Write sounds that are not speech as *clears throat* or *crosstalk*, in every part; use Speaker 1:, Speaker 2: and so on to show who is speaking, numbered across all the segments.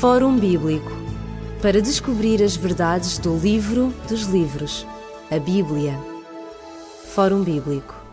Speaker 1: Fórum Bíblico para descobrir as verdades do livro dos livros, a Bíblia. Fórum Bíblico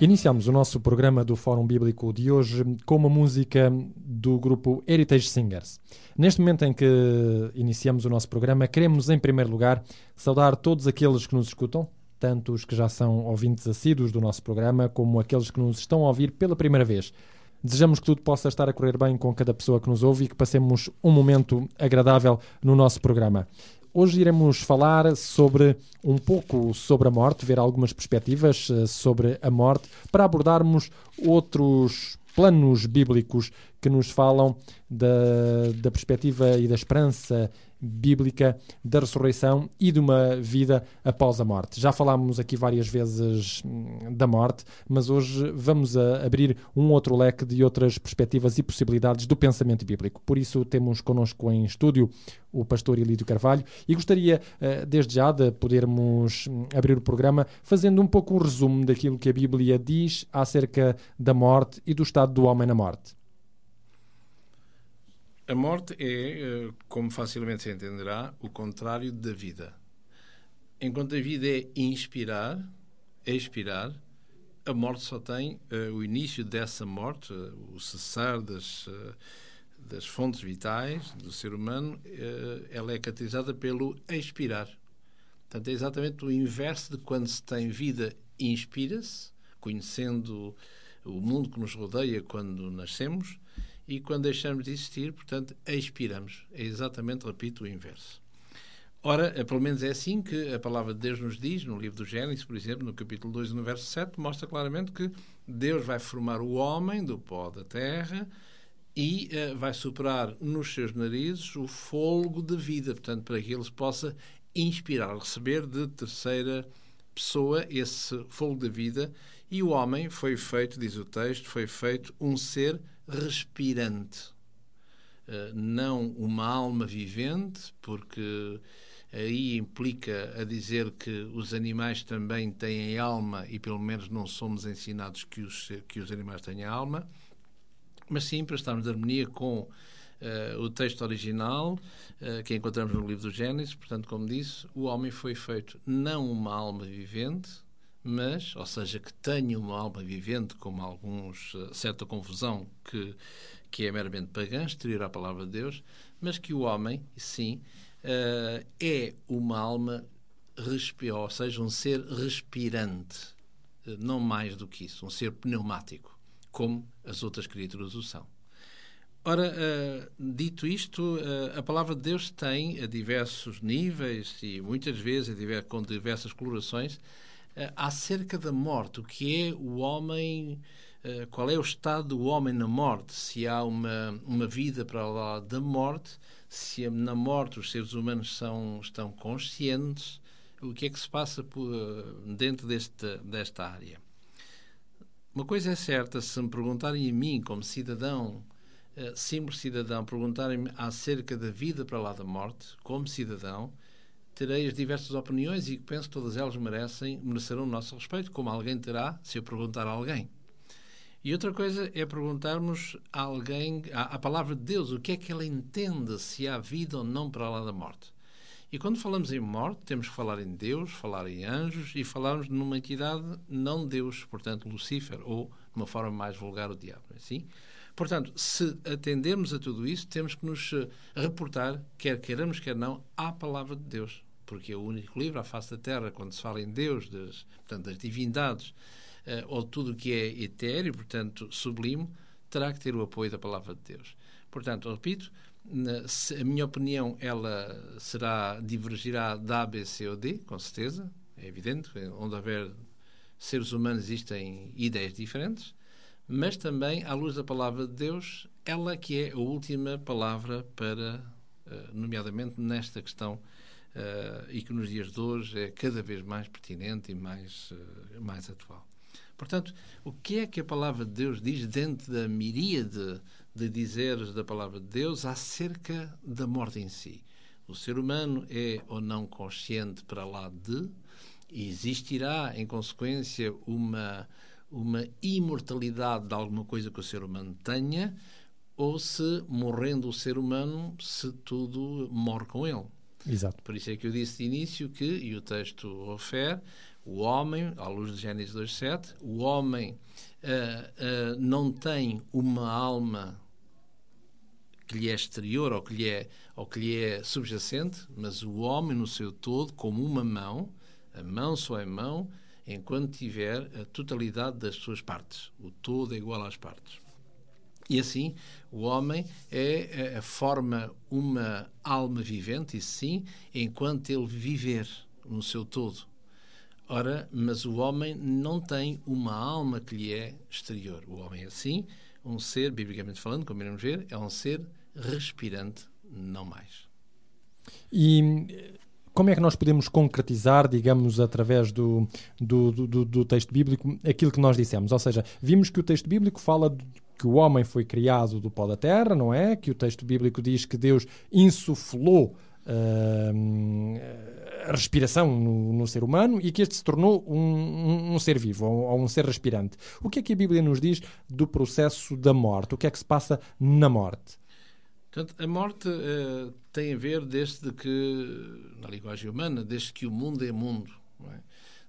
Speaker 2: Iniciamos o nosso programa do Fórum Bíblico de hoje com uma música do grupo Heritage Singers. Neste momento em que iniciamos o nosso programa, queremos, em primeiro lugar, saudar todos aqueles que nos escutam, tanto os que já são ouvintes assíduos do nosso programa, como aqueles que nos estão a ouvir pela primeira vez. Desejamos que tudo possa estar a correr bem com cada pessoa que nos ouve e que passemos um momento agradável no nosso programa. Hoje iremos falar sobre um pouco sobre a morte, ver algumas perspectivas eh, sobre a morte, para abordarmos outros planos bíblicos que nos falam da, da perspectiva e da esperança bíblica da ressurreição e de uma vida após a morte. Já falámos aqui várias vezes hum, da morte, mas hoje vamos abrir um outro leque de outras perspectivas e possibilidades do pensamento bíblico. Por isso temos connosco em estúdio o pastor Elídio Carvalho e gostaria eh, desde já de podermos hum, abrir o programa fazendo um pouco um resumo daquilo que a Bíblia diz acerca da morte e do estado do homem na morte.
Speaker 3: A morte é, eh, como facilmente se entenderá, o contrário da vida. Enquanto a vida é inspirar, expirar, a morte só tem uh, o início dessa morte, uh, o cessar das, uh, das fontes vitais do ser humano, ela é caracterizada pelo expirar. Portanto, é exatamente o inverso de quando se tem vida, inspira-se, conhecendo o mundo que nos rodeia quando nascemos, e quando deixamos de existir, portanto, expiramos. É exatamente, repito, o inverso. Ora, é, pelo menos é assim que a palavra de Deus nos diz, no livro do Gênesis, por exemplo, no capítulo 2, no verso 7, mostra claramente que Deus vai formar o homem do pó da terra e uh, vai soprar nos seus narizes o fôlego de vida, portanto, para que ele se possa inspirar, receber de terceira pessoa esse fôlego de vida. E o homem foi feito, diz o texto, foi feito um ser respirante. Uh, não uma alma vivente, porque aí implica a dizer que os animais também têm alma e pelo menos não somos ensinados que os, que os animais tenham alma, mas sim para estarmos de harmonia com uh, o texto original uh, que encontramos no livro do Gênesis. Portanto, como disse, o homem foi feito não uma alma vivente, mas, ou seja, que tenha uma alma vivente, como alguns, uh, certa confusão que, que é meramente pagã, exterior à palavra de Deus, mas que o homem, sim, uh, é uma alma, ou seja, um ser respirante, uh, não mais do que isso, um ser pneumático, como as outras criaturas o são. Ora, uh, dito isto, uh, a palavra de Deus tem a diversos níveis e muitas vezes com diversas colorações acerca da morte, o que é o homem, qual é o estado do homem na morte, se há uma, uma vida para lá da morte, se na morte os seres humanos são, estão conscientes, o que é que se passa por, dentro deste, desta área. Uma coisa é certa, se me perguntarem a mim, como cidadão, simples cidadão, perguntarem-me acerca da vida para lá da morte, como cidadão, terei as diversas opiniões e penso que todas elas merecem, merecerão o nosso respeito, como alguém terá se eu perguntar a alguém. E outra coisa é perguntarmos a alguém, a palavra de Deus, o que é que ela entende se há vida ou não para lá da morte. E quando falamos em morte, temos que falar em Deus, falar em anjos e falarmos numa entidade não Deus, portanto Lucifer, ou, de uma forma mais vulgar, o diabo. É assim? Portanto, se atendermos a tudo isso, temos que nos eh, reportar, quer queiramos, quer não, à palavra de Deus. Porque é o único livro à face da Terra, quando se fala em Deus, das, portanto, das divindades, uh, ou tudo o que é etéreo, portanto, sublime, terá que ter o apoio da palavra de Deus. Portanto, repito, a minha opinião ela será divergirá da A, B, C ou D, com certeza, é evidente, onde houver seres humanos existem ideias diferentes, mas também, à luz da palavra de Deus, ela que é a última palavra para, eh, nomeadamente nesta questão, eh, e que nos dias de hoje é cada vez mais pertinente e mais, eh, mais atual. Portanto, o que é que a palavra de Deus diz dentro da miríade de dizeres da palavra de Deus acerca da morte em si. O ser humano é ou não consciente para lá de, e existirá, em consequência, uma, uma imortalidade de alguma coisa que o ser humano tenha, ou se, morrendo o ser humano, se tudo morre com ele.
Speaker 2: Exato.
Speaker 3: Por isso é que eu disse de início que, e o texto ofere, o homem, à luz de Gênesis 2.7, o homem uh, uh, não tem uma alma que lhe é exterior ou que lhe é, ou que lhe é subjacente, mas o homem no seu todo, como uma mão, a mão só é mão, enquanto tiver a totalidade das suas partes. O todo é igual às partes. E assim, o homem é, é, forma uma alma vivente, e sim, enquanto ele viver no seu todo. Ora, mas o homem não tem uma alma que lhe é exterior. O homem é assim, um ser, biblicamente falando, como iremos ver, é um ser respirante, não mais.
Speaker 2: E como é que nós podemos concretizar, digamos, através do, do, do, do, texto bíblico, aquilo que nós dissemos? Ou seja, vimos que o texto bíblico fala que o homem foi criado do pó da terra, não é? Que o texto bíblico diz que Deus insuflou uh, a respiração no, no, ser humano e que este se tornou um, um, um ser vivo, ou um, um, ser respirante. O que é que a Bíblia nos diz do processo da morte? O que é que se passa na morte?
Speaker 3: Portanto, a morte uh, tem a ver desde que, na linguagem humana, desde que o mundo é mundo. É?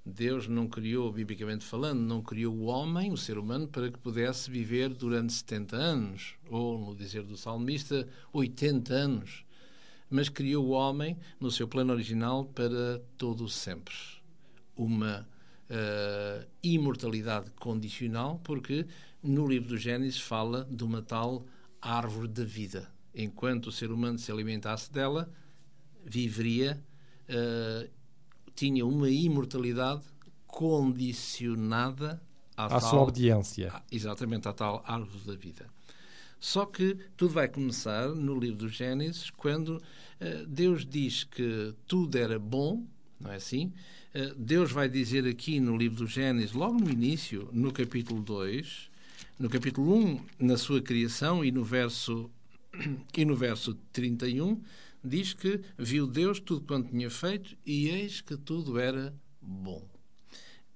Speaker 3: Deus não criou, biblicamente falando, não criou o homem, o ser humano, para que pudesse viver durante 70 anos, ou, no dizer do salmista, 80 anos. Mas criou o homem, no seu plano original, para todo o sempre. Uma uh, imortalidade condicional, porque no livro do Gênesis fala de uma tal árvore da vida enquanto o ser humano se alimentasse dela, viveria, uh, tinha uma imortalidade condicionada à,
Speaker 2: à
Speaker 3: tal,
Speaker 2: sua obediência.
Speaker 3: À, exatamente, à tal árvore da vida. Só que tudo vai começar no livro do Gênesis, quando uh, Deus diz que tudo era bom, não é assim? Uh, Deus vai dizer aqui no livro do Gênesis, logo no início, no capítulo 2, no capítulo 1, na sua criação, e no verso *clears throat* e no verso 31 diz que viu Deus tudo quanto tinha feito e eis que tudo era bom.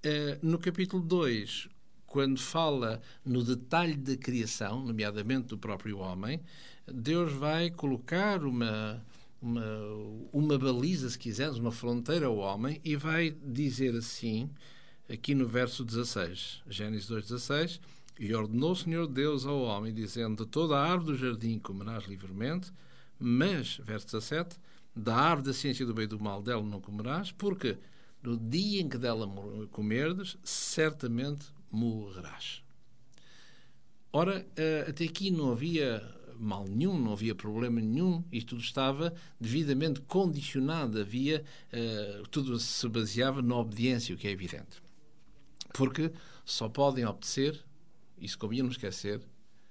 Speaker 3: Uh, no capítulo 2, quando fala no detalhe da criação, nomeadamente do próprio homem, Deus vai colocar uma, uma, uma baliza, se quisermos, uma fronteira ao homem e vai dizer assim, aqui no verso 16, Gênesis 2,16 e ordenou o Senhor Deus ao homem, dizendo: De toda a árvore do jardim comerás livremente, mas, verso 17, da árvore da ciência do bem e do mal dela não comerás, porque no dia em que dela comerdes, certamente morrerás. Ora, eh, até aqui não havia mal nenhum, não havia problema nenhum, e tudo estava devidamente condicionado, havia, uh, tudo se baseava na obediência, o que é evidente. Porque só podem obedecer isso convinha não esquecer,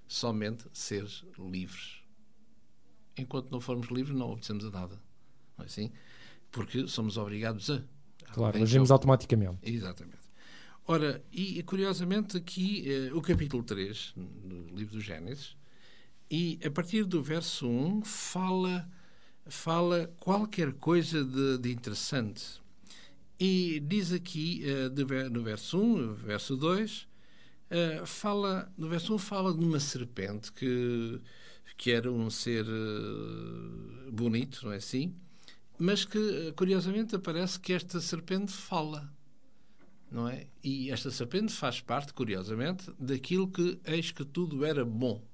Speaker 3: somente seres livres. Enquanto não formos livres, não obedecemos a nada. Não é assim? Porque somos obrigados a.
Speaker 2: Claro, agimos
Speaker 3: só-
Speaker 2: automaticamente.
Speaker 3: Exatamente. Ora, e curiosamente aqui eh, o capítulo 3 do livro do Gênesis, e a partir do verso 1 fala, fala qualquer coisa de, de interessante. E diz aqui, eh, de no verso 1, verso 2, eh, fala, no verso 1 fala de uma serpente que, que era um ser eh, bonito, não é assim? Mas que, curiosamente, aparece que esta serpente fala não é? E esta serpente faz parte, curiosamente, daquilo que eis que tudo era bom.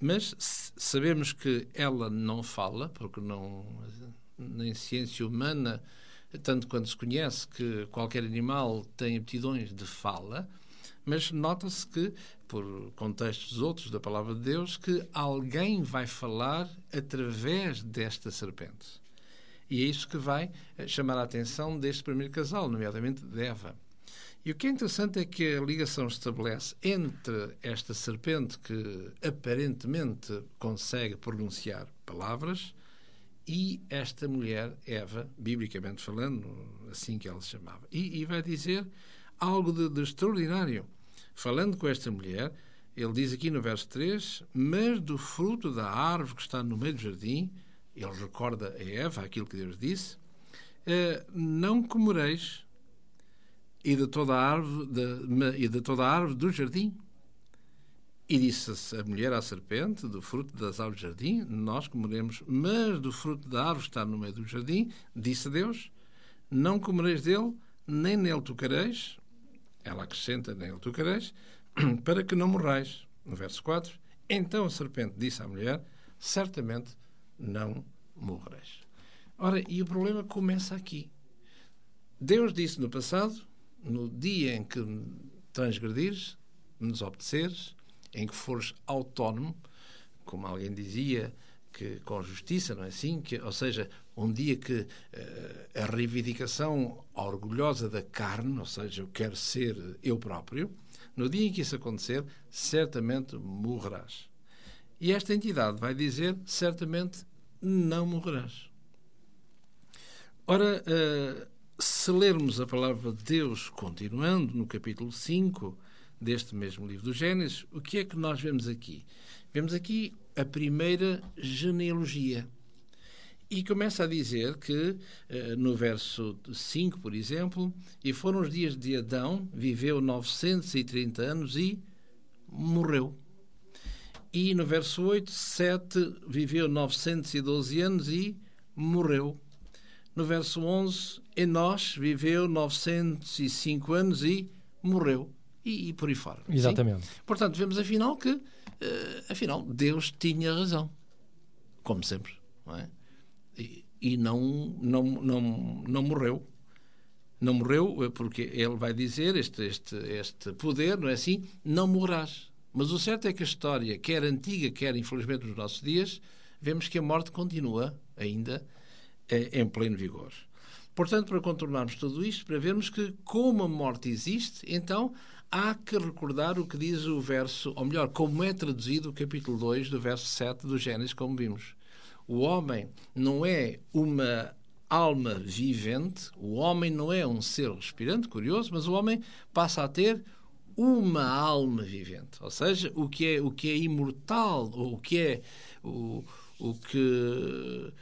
Speaker 3: Mas sabemos que ela não fala, porque não nem ciência humana, tanto quanto se conhece que qualquer animal tem aptidões de fala, mas nota-se que, por contextos outros da palavra de Deus, que alguém vai falar através desta serpente. E é isso que vai eh, chamar a atenção deste primeiro casal, nomeadamente de Eva. E o que é interessante é que a ligação estabelece entre esta serpente que aparentemente consegue pronunciar palavras e esta mulher, Eva, biblicamente falando, assim que ela se chamava. E, e vai dizer algo de, de extraordinário. Falando com esta mulher, ele diz aqui no verso 3: Mas do fruto da árvore que está no meio do jardim, ele recorda a Eva aquilo que Deus disse, eh, não comereis e de toda a árvore de, e de toda a árvore do jardim. E disse a mulher à serpente, do fruto das árvores do jardim, nós comeremos, mas do fruto da árvore que está no meio do jardim, disse Deus, não comereis dele, nem nele tocareis, ela acrescenta, nele tocareis, *clears throat* para que não morrais. No verso 4, então a serpente disse à mulher, certamente não morrereis. Ora, e o problema começa aqui. Deus disse no passado, no dia em que transgredires, me desobedeceres, em que fores autónomo, como alguém dizia, que com justiça, não é assim? Que, ou seja, um dia que eh, a reivindicação orgulhosa da carne, ou seja, eu quero ser eu próprio, no dia em que isso acontecer, certamente morrerás. E esta entidade vai dizer, certamente não morrerás. Ora, eh, se lermos a palavra de Deus continuando no capítulo 5 deste mesmo livro do Gênesis, o que é que nós vemos aqui? Vemos aqui a primeira genealogia. E começa a dizer que, eh, no verso 5, por exemplo, e foram os dias de Adão, viveu 930 anos e morreu. E no verso 8, Sete viveu 912 anos e morreu. No verso 11, Enós viveu 905 anos e morreu. E, e por aí fora. Sim?
Speaker 2: Exatamente.
Speaker 3: Portanto, vemos afinal que, eh, afinal, Deus tinha razão. Como sempre. Não é? E, não, não, não, não morreu. Não morreu eh, porque ele vai dizer, este, este, este poder, não é assim? Não morrás. Mas o certo é que a história, quer antiga, quer infelizmente nos nossos dias, vemos que a morte continua ainda eh, em pleno vigor. Portanto, para contornarmos tudo isto, para vermos que como a morte existe, então há que recordar o que diz o verso, ou melhor, como é traduzido o capítulo 2 do verso 7 do Gênesis, como vimos. O homem não é uma alma vivente, o homem não é um ser respirante, curioso, mas o homem passa a ter uma alma vivente, ou seja, o que é o que é imortal, o que é o, o que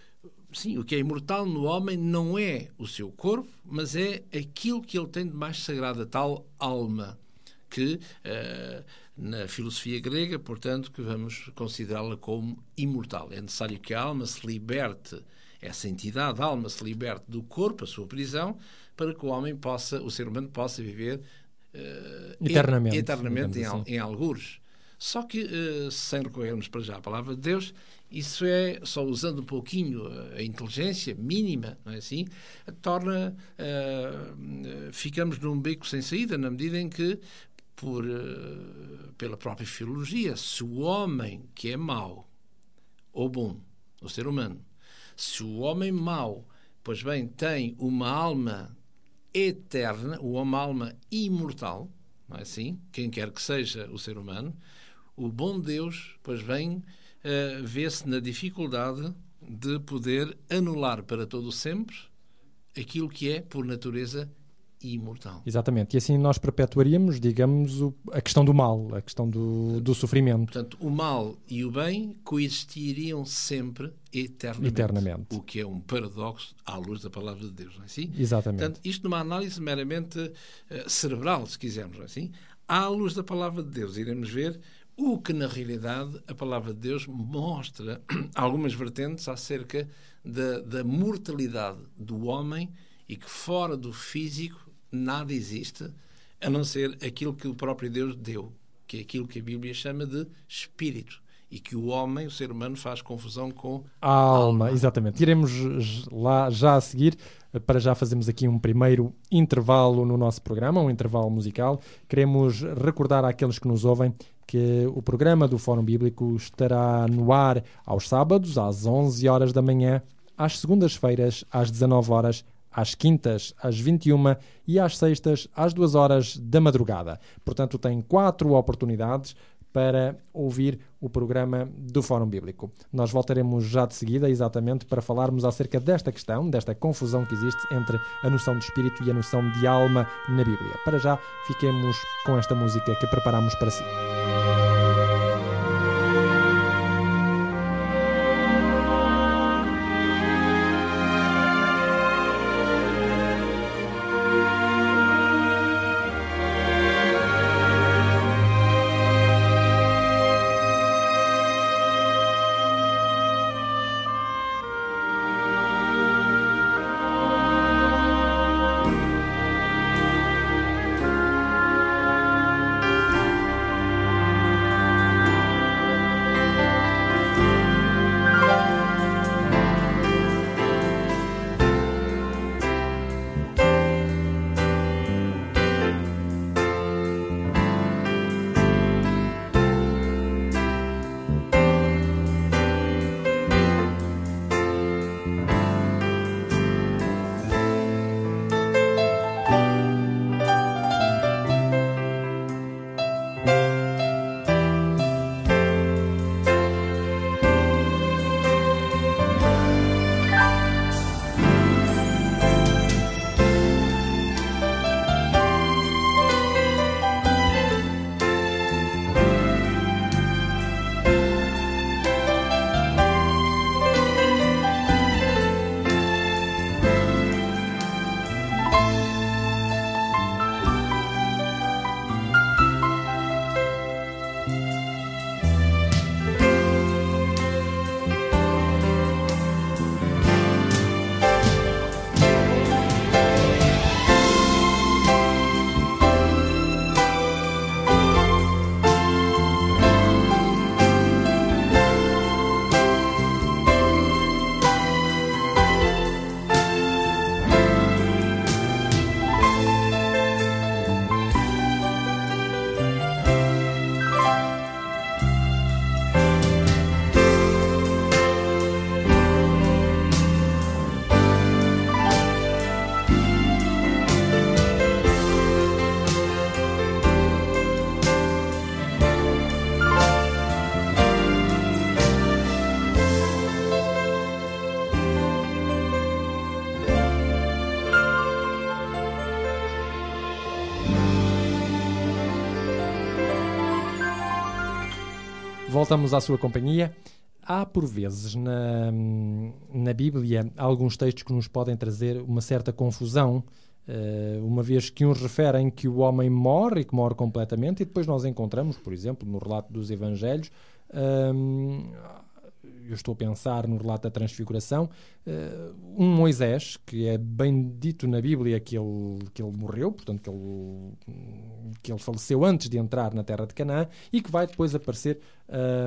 Speaker 3: sim, o que é imortal no homem não é o seu corpo, mas é aquilo que ele tem de mais sagrado, a tal alma que eh, na filosofia grega, portanto, que vamos considerá-la como imortal. É necessário que a alma se liberte, essa entidade, a alma se liberte do corpo, a sua prisão, para que o homem possa, o ser humano possa viver eh,
Speaker 2: Eternamente,
Speaker 3: eternamente em,
Speaker 2: assim.
Speaker 3: em algures. Só que, eh, sem recorrermos para já à palavra de Deus, isso é, só usando um pouquinho a inteligência mínima, não é assim, torna, eh, eh, ficamos num beco sem saída, na medida em que, por, eh, pela própria filologia, se o homem que é mau ou bom, o ser humano, se o homem mau, pois bem, tem uma alma eterna, uma alma imortal, não é assim? Quem quer que seja o ser humano, o bom Deus, pois bem, eh, vê-se na dificuldade de poder anular para todo sempre aquilo que é, por natureza, imortal.
Speaker 2: Exatamente. E assim nós perpetuaríamos, digamos, o- a questão do mal, a questão do, do sofrimento.
Speaker 3: Portanto, o mal e o bem coexistiriam sempre eternamente.
Speaker 2: Eternamente.
Speaker 3: O que é um paradoxo à luz da palavra de Deus, não é assim?
Speaker 2: Exatamente.
Speaker 3: Portanto, isto numa análise meramente eh, cerebral, se quisermos, não é assim? À luz da palavra de Deus, iremos ver o que, na realidade, a palavra de Deus mostra *clears throat* algumas vertentes acerca da, da mortalidade do homem e que fora do físico nada existe a não ser aquilo que o próprio Deus deu, que é aquilo que a Bíblia chama de espírito. E que o homem, o ser humano, faz confusão com
Speaker 2: A alma, exatamente. Iremos lá já a seguir, eh, para já fazermos aqui um primeiro intervalo no nosso programa, um intervalo musical. Queremos recordar àqueles que nos ouvem que o programa do Fórum Bíblico estará no ar aos sábados, às 11 horas da manhã, às segundas-feiras, às 19 horas, às quintas, às 21 e às sextas, às 2 horas da madrugada. Portanto, tem quatro oportunidades para ouvir o programa do Fórum Bíblico. Nós voltaremos já de seguida, exatamente, para falarmos acerca desta questão, desta confusão que existe entre a noção de espírito e a noção de alma na Bíblia. Para já, fiquemos com esta música que preparamos para si. Voltamos à sua companhia. Há, por vezes, na, na Bíblia, alguns textos que nos podem trazer uma certa confusão, eh, uma vez que uns referem que o homem morre e que morre completamente, e depois nós encontramos, por exemplo, no relato dos Evangelhos, hum, eu estou a pensar no relato da Transfiguração, eh, um Moisés, que é bem dito na Bíblia que ele, que ele morreu, portanto, que ele, que ele faleceu antes de entrar na terra de Canaã, e que vai depois aparecer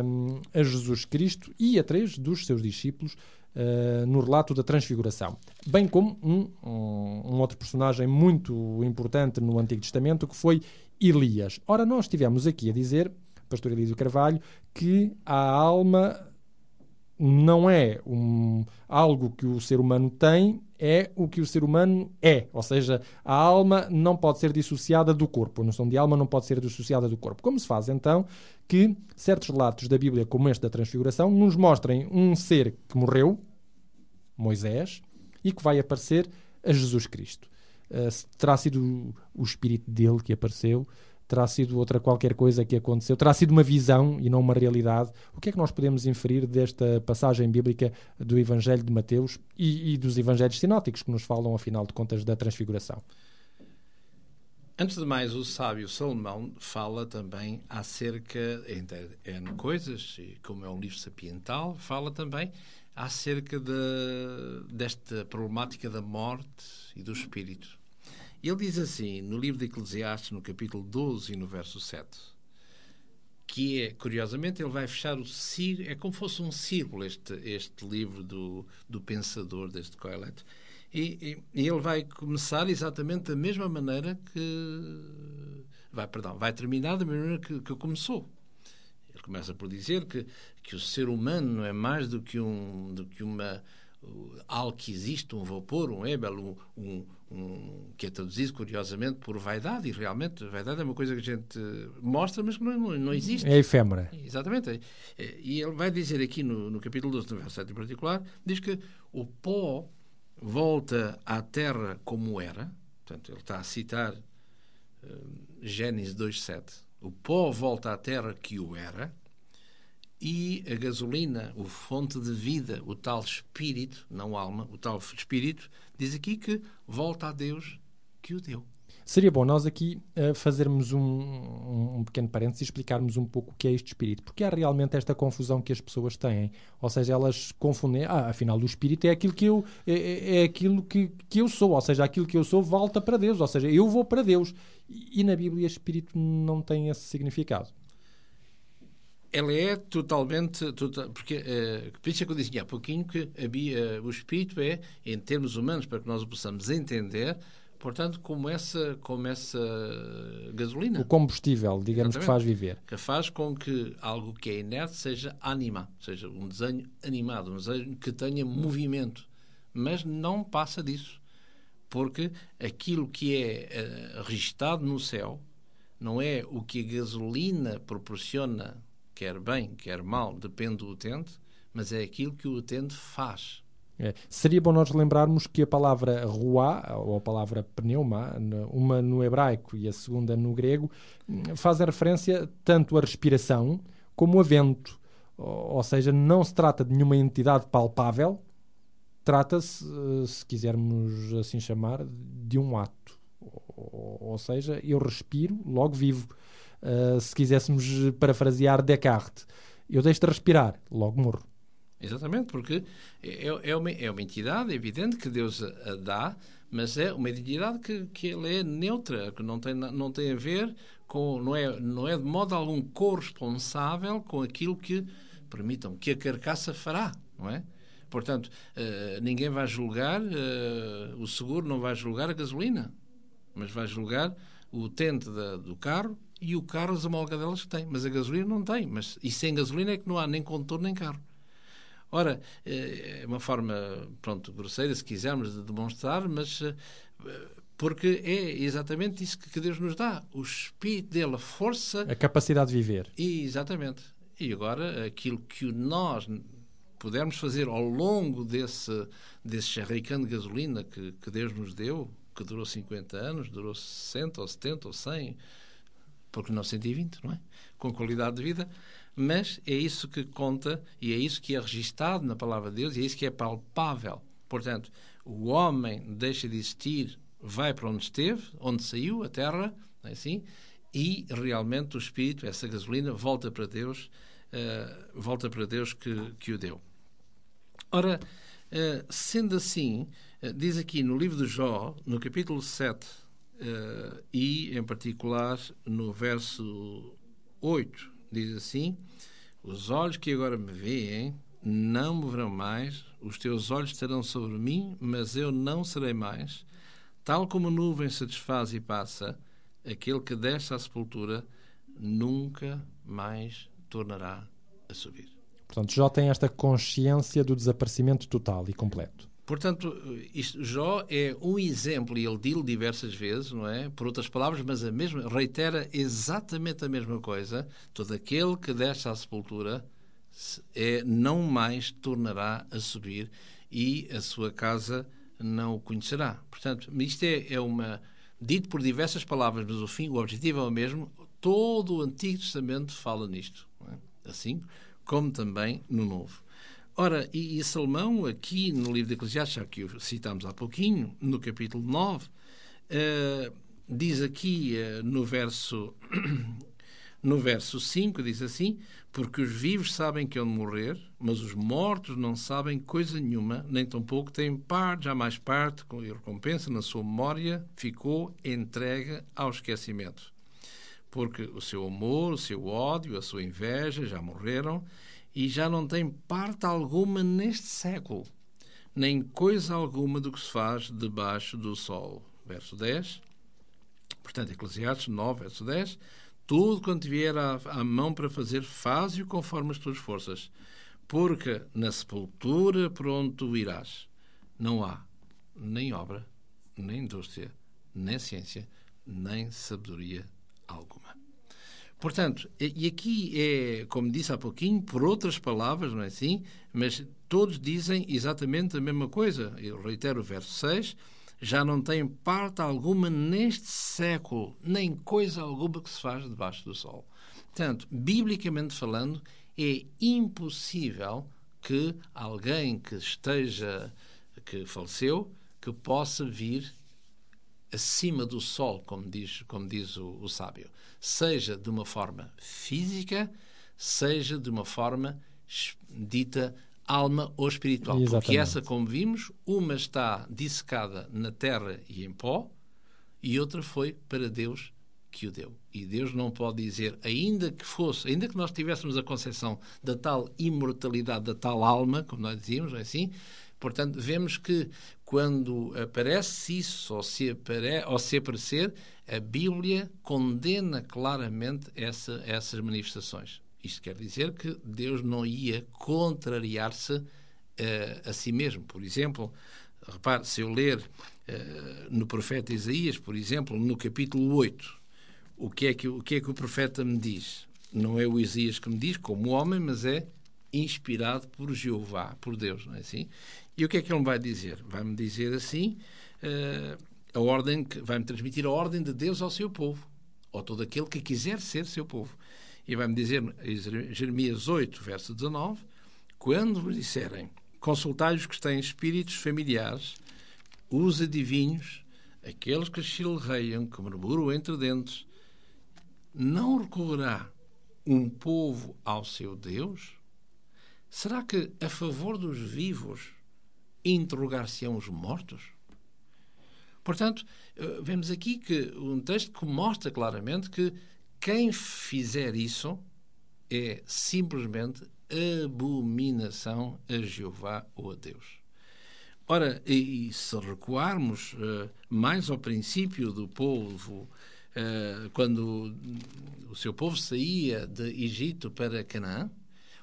Speaker 2: hum, a Jesus Cristo e a três dos seus discípulos eh, no relato da Transfiguração. Bem como um, um, um outro personagem muito importante no Antigo Testamento, que foi Elias. Ora, nós estivemos aqui a dizer, pastor Elísio Carvalho, que a alma não é um, algo que o ser humano tem, é o que o ser humano é. Ou seja, a alma não pode ser dissociada do corpo. A noção de alma não pode ser dissociada do corpo. Como se faz, então, que certos relatos da Bíblia, como este da Transfiguração, nos mostrem um ser que morreu, Moisés, e que vai aparecer a Jesus Cristo. Uh, terá sido o espírito dele que apareceu, terá sido outra qualquer coisa que aconteceu, terá sido uma visão e não uma realidade. O que é que nós podemos inferir desta passagem bíblica do Evangelho de Mateus e, e dos Evangelhos sinóticos que nos falam, afinal de contas, da transfiguração?
Speaker 3: Antes de mais, o sábio Salomão fala também acerca, entre N coisas, e como é um livro sapiental, fala também acerca de, desta problemática da morte e do espírito. Ele diz assim, no livro de Eclesiastes, no capítulo 12 e no verso 7, que é, curiosamente, ele vai fechar o círculo, é como fosse um círculo este, este livro do, do pensador deste Coelet, e, e, e, ele vai começar exatamente da mesma maneira que vai, perdão, vai terminar da mesma maneira que, que começou. Ele começa por dizer que, que o ser humano não é mais do que, um, do que uma algo que existe, um vapor, um ébel, um, um, que é traduzido curiosamente por vaidade, e realmente vaidade é uma coisa que a gente mostra, mas que não, não, existe.
Speaker 2: É efêmera.
Speaker 3: Exatamente. E ele vai dizer aqui no, no capítulo 12, no verso 7 em particular, diz que o pó volta à terra como era, portanto, ele está a citar uh, Gênesis 2.7, o pó volta à terra que o era, e a gasolina, o fonte de vida, o tal espírito, não alma, o tal espírito, diz aqui que volta a Deus que o deu.
Speaker 2: Seria bom nós aqui uh, fazermos um, um, pequeno parênteses e explicarmos um pouco o que é este espírito, porque há realmente esta confusão que as pessoas têm. Ou seja, elas confundem, ah, afinal, o espírito é aquilo que eu é, é, é aquilo que, que eu sou, ou seja, aquilo que eu sou volta para Deus, ou seja, eu vou para Deus. E, e na Bíblia, espírito não tem esse significado
Speaker 3: ela é totalmente. Total, porque, uh, por isso é que eu disse há pouquinho que havia, uh, o espírito é, em termos humanos, para que nós o possamos entender, portanto, como essa, como essa gasolina.
Speaker 2: O combustível, digamos, Exatamente, que faz viver.
Speaker 3: Que faz com que algo que é inerte seja anima, seja um desenho animado, um desenho que tenha movimento. Mas não passa disso. Porque aquilo que é uh, registado no céu não é o que a gasolina proporciona quer bem, quer mal, depende do utente, mas é aquilo que o utente faz.
Speaker 2: É. Seria bom nós lembrarmos que a palavra ruá, ou a palavra pneuma, uma no hebraico e a segunda no grego, fazem referência tanto à respiração como a vento. Ou seja, não se trata de nenhuma entidade palpável, trata-se, eh, se quisermos assim chamar, de um ato. Ou seja, eu respiro, logo vivo. Uh, se quiséssemos parafrasear Descartes, eu deixo de respirar, logo morro.
Speaker 3: Exatamente, porque é, é, uma, é uma entidade, é evidente que Deus a, a dá, mas é uma entidade que, que ele é neutra, que não tem, não tem a ver com, não é, não é de modo algum corresponsável com aquilo que, permitam, que a carcaça fará, não é? Portanto, uh, ninguém vai julgar, uh, o seguro não vai julgar a gasolina, mas vai julgar o utente da, do carro e o carro, as homologadelas que tem. Mas a gasolina não tem. Mas, e sem gasolina é que não há nem condutor nem carro. Ora, é uma forma, pronto, grosseira, se quisermos, de demonstrar, mas eh, porque é exatamente isso que Deus nos dá. O espírito dele, a força...
Speaker 2: A capacidade de viver.
Speaker 3: E, exatamente. E agora, aquilo que nós pudermos fazer ao longo desse, desse charricano de gasolina que, que Deus nos deu, que durou 50 anos, durou 60 ou 70 ou 100, porque não 120, não é? Com qualidade de vida, mas é isso que conta e é isso que é registado na palavra de Deus e é isso que é palpável. Portanto, o homem deixa de existir, vai para onde esteve, onde saiu, a terra, é assim, e realmente o espírito, essa gasolina, volta para Deus, uh, volta para Deus que, que o deu. Ora, uh, sendo assim, uh, diz aqui no livro de Jó, no capítulo 7, Uh, e, em particular, no verso 8, diz assim: Os olhos que agora me veem não me verão mais, os teus olhos estarão sobre mim, mas eu não serei mais. Tal como a nuvem se desfaz e passa, aquele que desce à sepultura nunca mais tornará a subir.
Speaker 2: Portanto, Jó tem esta consciência do desaparecimento total e completo.
Speaker 3: Portanto, isto, Jó é um exemplo, e ele diz diversas vezes, não é? Por outras palavras, mas a mesma, reitera exatamente a mesma coisa. Todo aquele que desce à sepultura é, não mais tornará a subir e a sua casa não o conhecerá. Portanto, isto é, é uma. Dito por diversas palavras, mas o fim, o objetivo é o mesmo. Todo o Antigo Testamento fala nisto. É? Assim como também no Novo. Ora, e, e, Salomão, aqui no livro de Eclesiastes, que o citámos há pouquinho, no capítulo 9, uh, eh, diz aqui uh, no verso *coughs* no verso 5 diz assim: Porque os vivos sabem que hão de morrer, mas os mortos não sabem coisa nenhuma, nem tampouco têm parte, jamais parte, com recompensa na sua memória, ficou entregue ao esquecimento. Porque o seu amor, o seu ódio, a sua inveja já morreram e já não têm parte alguma neste século, nem coisa alguma do que se faz debaixo do sol. Verso 10. Portanto, Eclesiastes 9, verso 10 tudo quanto vier à, à mão para fazer, faz-o conforme as tuas forças, porque na sepultura pronto irás. Não há nem obra, nem indústria, nem ciência, nem sabedoria alguma. Portanto, e aqui é, como disse há pouquinho, por outras palavras, não é assim? Mas todos dizem exatamente a mesma coisa. Eu reitero o verso 6 já não tem parte alguma neste século, nem coisa alguma que se faz debaixo do sol. Portanto, biblicamente falando, é impossível que alguém que esteja, que faleceu, que possa vir acima do sol, como diz, como diz o, o sábio, seja de uma forma física, seja de uma forma dita alma ou espiritual. Exatamente. Porque essa, como vimos, uma está dissecada na terra e em pó, e outra foi para Deus que o deu. E Deus não pode dizer, ainda que fosse, ainda que nós tivéssemos a concepção da tal imortalidade, da tal alma, como nós dizíamos, não é assim? Portanto, vemos que quando aparece isso, ou se, apare, ou se aparecer, a Bíblia condena claramente essa, essas manifestações. Isto quer dizer que Deus não ia contrariar-se uh, a si mesmo. Por exemplo, repare, se eu ler uh, no profeta Isaías, por exemplo, no capítulo 8, o que, é que, o que é que o profeta me diz? Não é o Isaías que me diz, como homem, mas é inspirado por Jeová, por Deus, não é assim? E o que é que ele me vai dizer? Vai-me dizer assim, uh, a ordem, vai-me transmitir a ordem de Deus ao seu povo, ou todo aquele que quiser ser seu povo. E vai-me dizer, Jeremias 8, verso 19, quando vos disserem, consultai os que têm espíritos familiares, os adivinhos, aqueles que chilreiam, que murmuram entre dentes, não recorrerá um povo ao seu Deus? Será que a favor dos vivos interrogar-se-ão os mortos? Portanto, eh, vemos aqui que um texto que mostra claramente que quem fizer isso é simplesmente abominação a Jeová ou a Deus. Ora, e, se recuarmos uh, mais ao princípio do povo, uh, quando o seu povo saía de Egito para Canaã,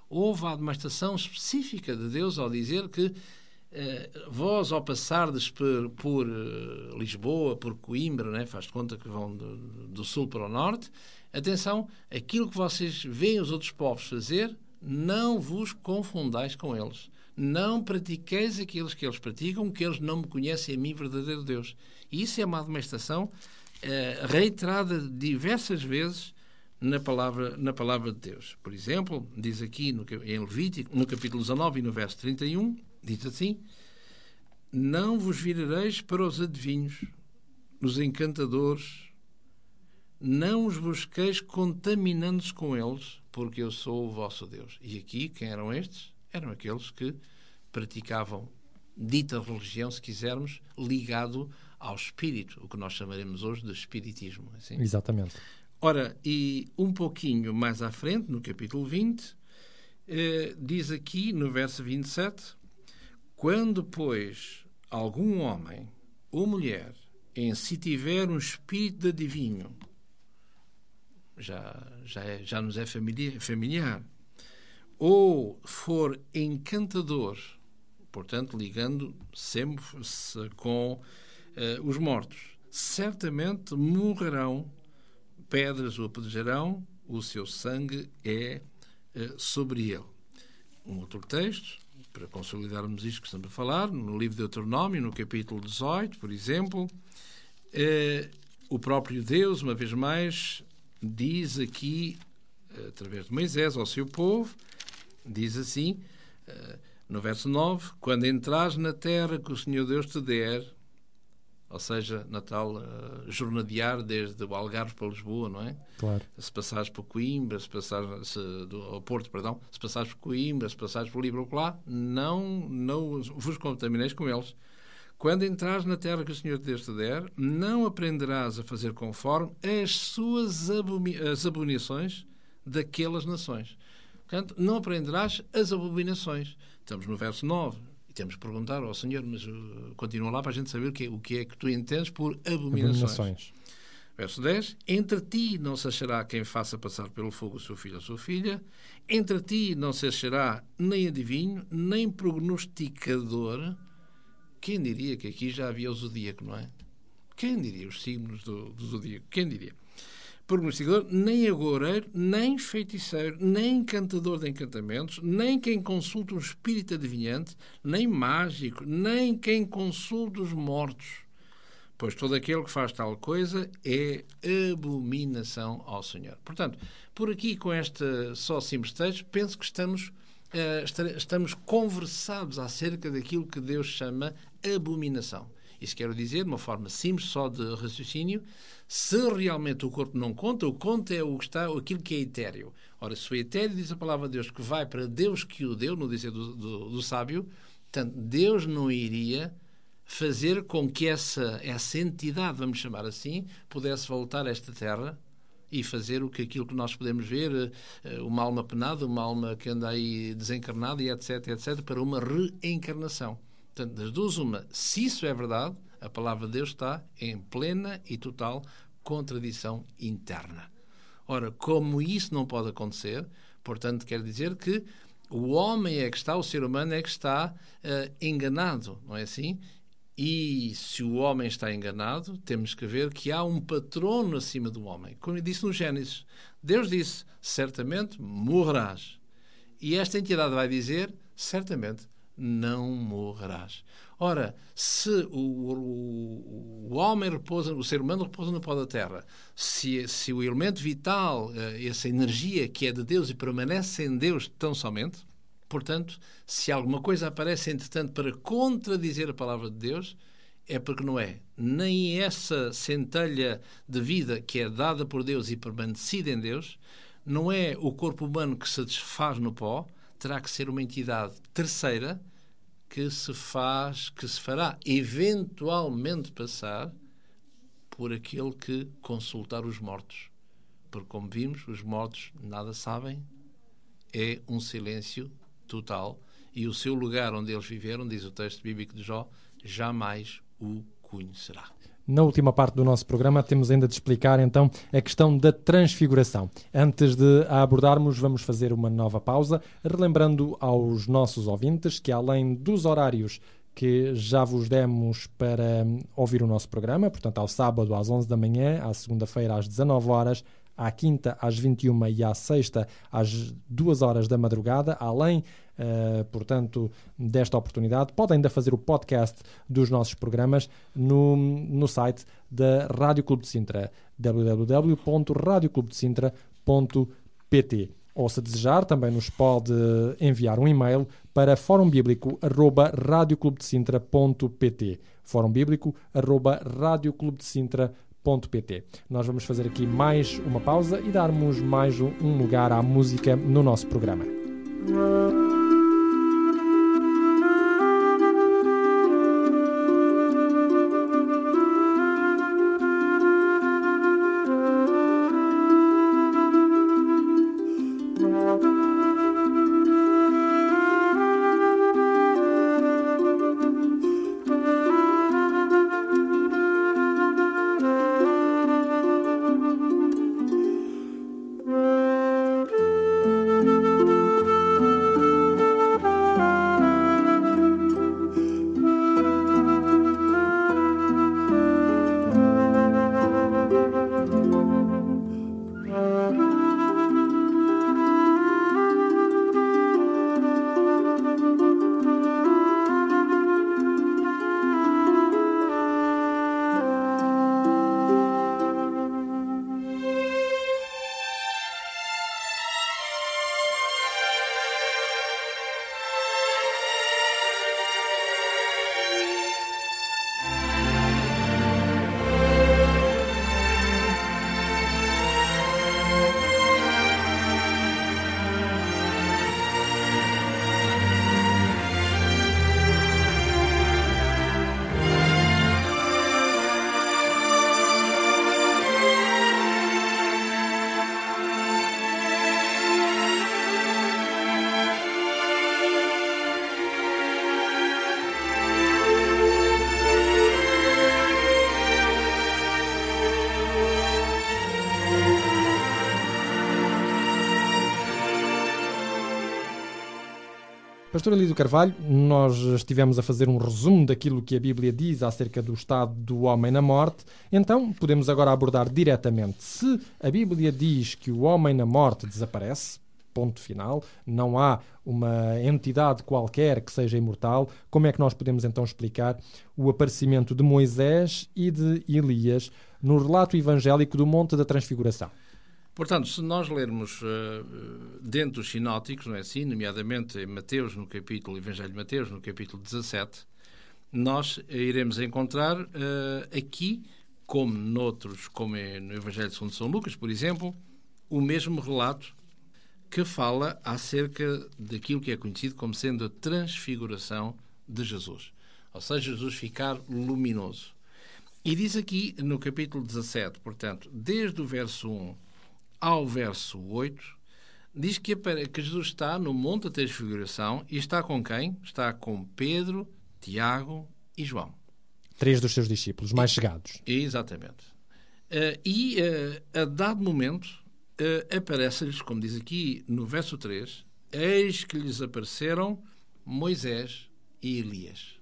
Speaker 3: houve a demonstração específica de Deus ao dizer que uh, vós, ao passardes por, por Lisboa, por Coimbra, né, faz de conta que vão do, do sul para o norte, Atenção, aquilo que vocês veem os outros povos fazer, não vos confundais com eles. Não pratiqueis aqueles que eles praticam, que eles não me conhecem a mim, verdadeiro Deus. Isso é uma admoestação eh, reiterada diversas vezes na palavra, na palavra de Deus. Por exemplo, diz aqui no, em Levítico, no capítulo 19 e no verso 31, diz assim: Não vos virareis para os adivinhos, os encantadores, não os busqueis contaminando-se com eles, porque eu sou o vosso Deus. E aqui, quem eram estes? Eram aqueles que praticavam dita religião, se quisermos, ligado ao espírito, o que nós chamaremos hoje de espiritismo. É assim?
Speaker 2: Exatamente.
Speaker 3: Ora, e um pouquinho mais à frente, no capítulo 20, eh, diz aqui no verso 27: Quando, pois, algum homem ou mulher em si tiver um espírito de adivinho, já, já, é, já nos é familiar, familiar. ou for encantador, portanto, ligando sempre-se com uh, os mortos, certamente morrerão, pedras o apedrejarão, o seu sangue é uh, sobre ele. Um outro texto, para consolidarmos isto que estamos a falar, no livro de Deuteronômio, no capítulo 18, por exemplo, uh, o próprio Deus, uma vez mais, diz aqui, através de Moisés, ao seu povo, diz assim, no verso 9: Quando entrares na terra que o Senhor Deus te der, ou seja, na tal uh, jornadear desde o Algarve para Lisboa, não é?
Speaker 2: Claro.
Speaker 3: Se passares por Coimbra, se passares se, do, ao Porto, perdão, se passares por Coimbra, se passares por Libro-Lá, não, não vos contamineis com eles. Quando entrares na terra que o Senhor Deus te der, não aprenderás a fazer conforme as suas as abominações daquelas nações. Portanto, não aprenderás as abominações. Estamos no verso 9 e temos que perguntar ao Senhor, mas uh, continua lá para a gente saber o que, é, o que é que tu entendes por abominações. abominações. Verso 10: Entre ti não se achará quem faça passar pelo fogo o seu filho ou sua filha, entre ti não se achará nem adivinho, nem prognosticador. Quem diria que aqui já havia o zodíaco, não é? Quem diria os signos do, do zodíaco? Quem diria? Prognosticador, nem agoureiro, nem feiticeiro, nem encantador de encantamentos, nem quem consulta um espírito adivinhante, nem mágico, nem quem consulta os mortos. Pois todo aquele que faz tal coisa é abominação ao Senhor. Portanto, por aqui, com esta só simples texto, penso que estamos, uh, estamos conversados acerca daquilo que Deus chama abominação. Isso quero dizer, de uma forma simples, só de raciocínio, se realmente o corpo não conta, o conta é o que está, aquilo que é etéreo. Ora, se foi etéreo, diz a palavra de Deus que vai para Deus que o deu, no dizer do, do, do sábio, portanto, Deus não iria fazer com que essa, essa entidade, vamos chamar assim, pudesse voltar a esta terra e fazer o que aquilo que nós podemos ver, eh, uma alma penada, uma alma que anda aí desencarnada e etc, etc, para uma reencarnação. Portanto, das duas, uma, se isso é verdade, a palavra de Deus está em plena e total contradição interna. Ora, como isso não pode acontecer, portanto, quer dizer que o homem é que está, o ser humano é que está uh, enganado, não é assim? E se o homem está enganado, temos que ver que há um patrono acima do homem. Como disse no Gênesis, Deus disse: certamente morrerás. E esta entidade vai dizer: certamente não morrerás. Ora, se o, o, o, homem repousa, o ser humano repousa no pó da terra, se, se o elemento vital, eh, essa energia que é de Deus e permanece em Deus tão somente, portanto, se alguma coisa aparece, entretanto, para contradizer a palavra de Deus, é porque não é nem essa centelha de vida que é dada por Deus e permanecida em Deus, não é o corpo humano que se desfaz no pó, terá que ser uma entidade terceira que se faz, que se fará eventualmente passar por aquele que consultar os mortos. Porque, como vimos, os mortos nada sabem, é um silêncio total e o seu lugar onde eles viveram, diz o texto bíblico de Jó, jamais o conhecerá.
Speaker 2: Na última parte do nosso programa, temos ainda de explicar então a questão da transfiguração. Antes de a abordarmos, vamos fazer uma nova pausa, relembrando aos nossos ouvintes que, além dos horários que já vos demos para ouvir o nosso programa, portanto, ao sábado às 11 da manhã, à segunda-feira às 19 horas, à quinta às 21 e à sexta às 2 horas da madrugada, além, uh, portanto, desta oportunidade. Pode ainda fazer o podcast dos nossos programas no, no site da Rádio Clube de Sintra, www.radioclubedesintra.pt ou se desejar, também nos pode enviar um e-mail para fórumbíblico.radioclubedesintra.pt nós vamos fazer aqui mais uma pausa e darmos mais um lugar à música no nosso programa. Pastor Elidio Carvalho, nós estivemos a fazer um resumo daquilo que a Bíblia diz acerca do estado do homem na morte, então podemos agora abordar diretamente. Se a Bíblia diz que o homem na morte desaparece, ponto final, não há uma entidade qualquer que seja imortal, como é que nós podemos então explicar o aparecimento de Moisés e de Elias no relato evangélico do Monte da Transfiguração?
Speaker 3: Portanto, se nós lermos uh, dentro dos sinóticos, não é assim, nomeadamente em Mateus, no capítulo, Evangelho de Mateus, no capítulo 17, nós iremos encontrar aqui, como noutros, como é no Evangelho de São Lucas, por exemplo, o mesmo relato que fala acerca daquilo que é conhecido como sendo a transfiguração de Jesus. Ou seja, Jesus ficar luminoso. E diz aqui no capítulo 17, portanto, desde o verso 1 ao verso 8, diz que, que Jesus está no Monte da Transfiguração e está com quem? Está com Pedro, Tiago e João.
Speaker 2: Três dos seus discípulos mais chegados.
Speaker 3: Exatamente. Uh, e uh, a dado momento uh, aparece-lhes, como diz aqui no verso 3, eis que lhes apareceram Moisés e Elias.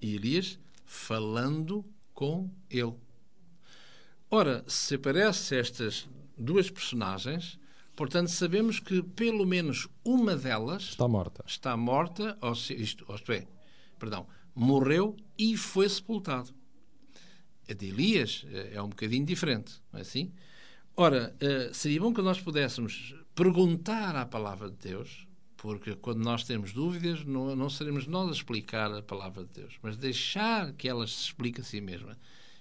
Speaker 3: E Elias falando com ele. Ora, se aparecem estas duas personagens, portanto, sabemos que pelo menos uma delas
Speaker 2: está morta.
Speaker 3: Está morta, ou, isto, ou isto é, perdão, morreu e foi sepultado. A de Elias eh, é um bocadinho diferente, não é assim? Ora, eh, seria bom que nós pudéssemos perguntar à palavra de Deus, porque quando nós temos dúvidas, não, não seremos nós a explicar a palavra de Deus, mas deixar que ela se explique a si mesma.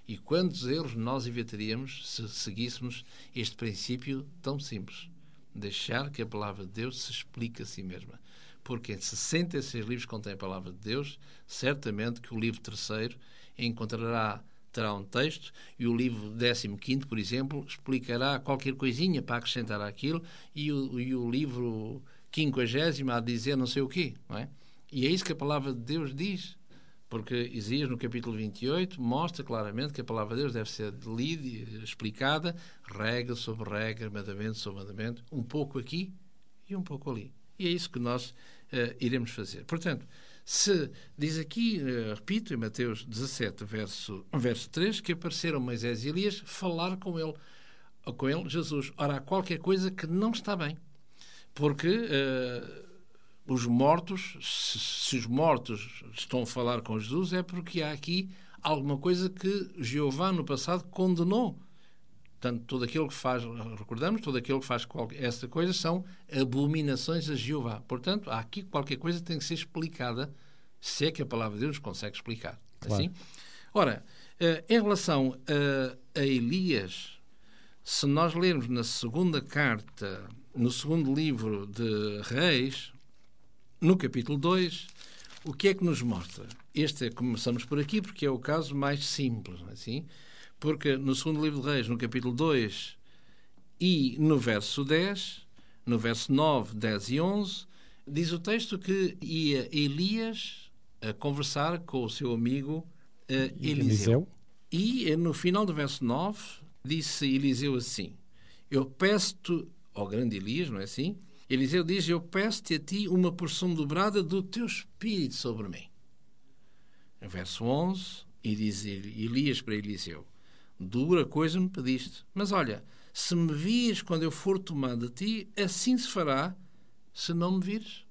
Speaker 3: E quantos erros nós evitaríamos se seguíssemos este princípio tão simples? Deixar que a palavra de Deus se explique a si mesma. Porque em 66 livros contém a palavra de Deus, certamente que o livro terceiro encontrará terá um texto e o livro 15, por exemplo, explicará qualquer coisinha para acrescentar aquilo e o, e o livro 50 a dizer não sei o quê, não é? E é isso que a palavra de Deus diz. Porque Isaías, no capítulo 28, mostra claramente que a palavra de Deus deve ser lida explicada, regra sobre regra, mandamento sobre mandamento, um pouco aqui e um pouco ali. E é isso que nós uh, iremos fazer. Portanto, se diz aqui, uh, repito, em Mateus 17, verso, verso 3, que apareceram Moisés e Elias falar com ele, com ele, Jesus. Ora, há qualquer coisa que não está bem. Porque. Uh, os mortos, se, se, os mortos estão a falar com Jesus, é porque há aqui alguma coisa que Jeová no passado condenou. Portanto, todo aquilo que faz, recordamos, todo aquilo que faz qualquer, essa coisa são abominações a Jeová. Portanto, há aqui qualquer coisa que tem que ser explicada, se é que a palavra de Deus consegue explicar. Claro. Assim? Ora, eh, em relação a, a Elias, se nós lermos na segunda carta, no segundo livro de Reis, no capítulo 2, o que é que nos mostra? Este é, começamos por aqui porque é o caso mais simples, não é assim? Porque no segundo livro de Reis, no capítulo 2 e no verso 10, no verso 9, 10 e 11, diz o texto que ia Elias a conversar com o seu amigo uh, Eliseu. E eh, no final do verso 9, disse Eliseu assim: Eu peço-te, ó grande Elias, não é assim? Eliseu diz: Eu peço-te a ti uma porção dobrada do teu espírito sobre mim. Verso 11, e diz Elias para Eliseu: Dura coisa me pediste, mas olha, se me vires quando eu for tomado de ti, assim se fará. Se não me vires,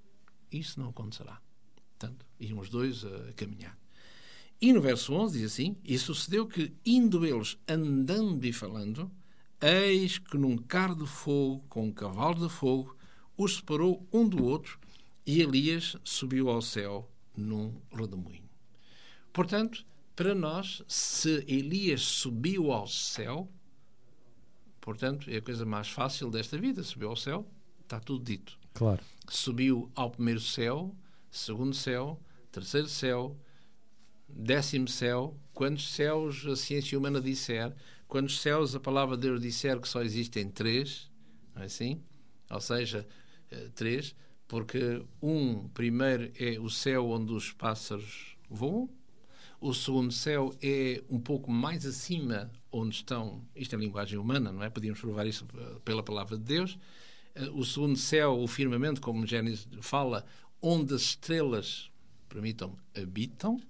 Speaker 3: isso não acontecerá. Portanto, iam os dois a caminhar. E no verso 11 diz assim: E sucedeu que, indo eles andando e falando, eis que num carro de fogo, com um cavalo de fogo, os separou um do outro e Elias subiu ao céu num redemoinho. Portanto, para nós, se Elias subiu ao céu, portanto, é a coisa mais fácil desta vida, subiu ao céu, está tudo dito.
Speaker 2: Claro.
Speaker 3: Subiu ao primeiro céu, segundo céu, terceiro céu, décimo céu, quantos céus a ciência humana disser, quantos céus a palavra de Deus disser que só existem três, não é assim? Ou seja, três, porque um primeiro é o céu onde os pássaros voam, o segundo céu é um pouco mais acima onde estão, isto é linguagem humana, não é? Podíamos provar isso pela palavra de Deus. eh, o segundo céu, o firmamento, como Gênesis fala, onde as estrelas, permitam, habitam,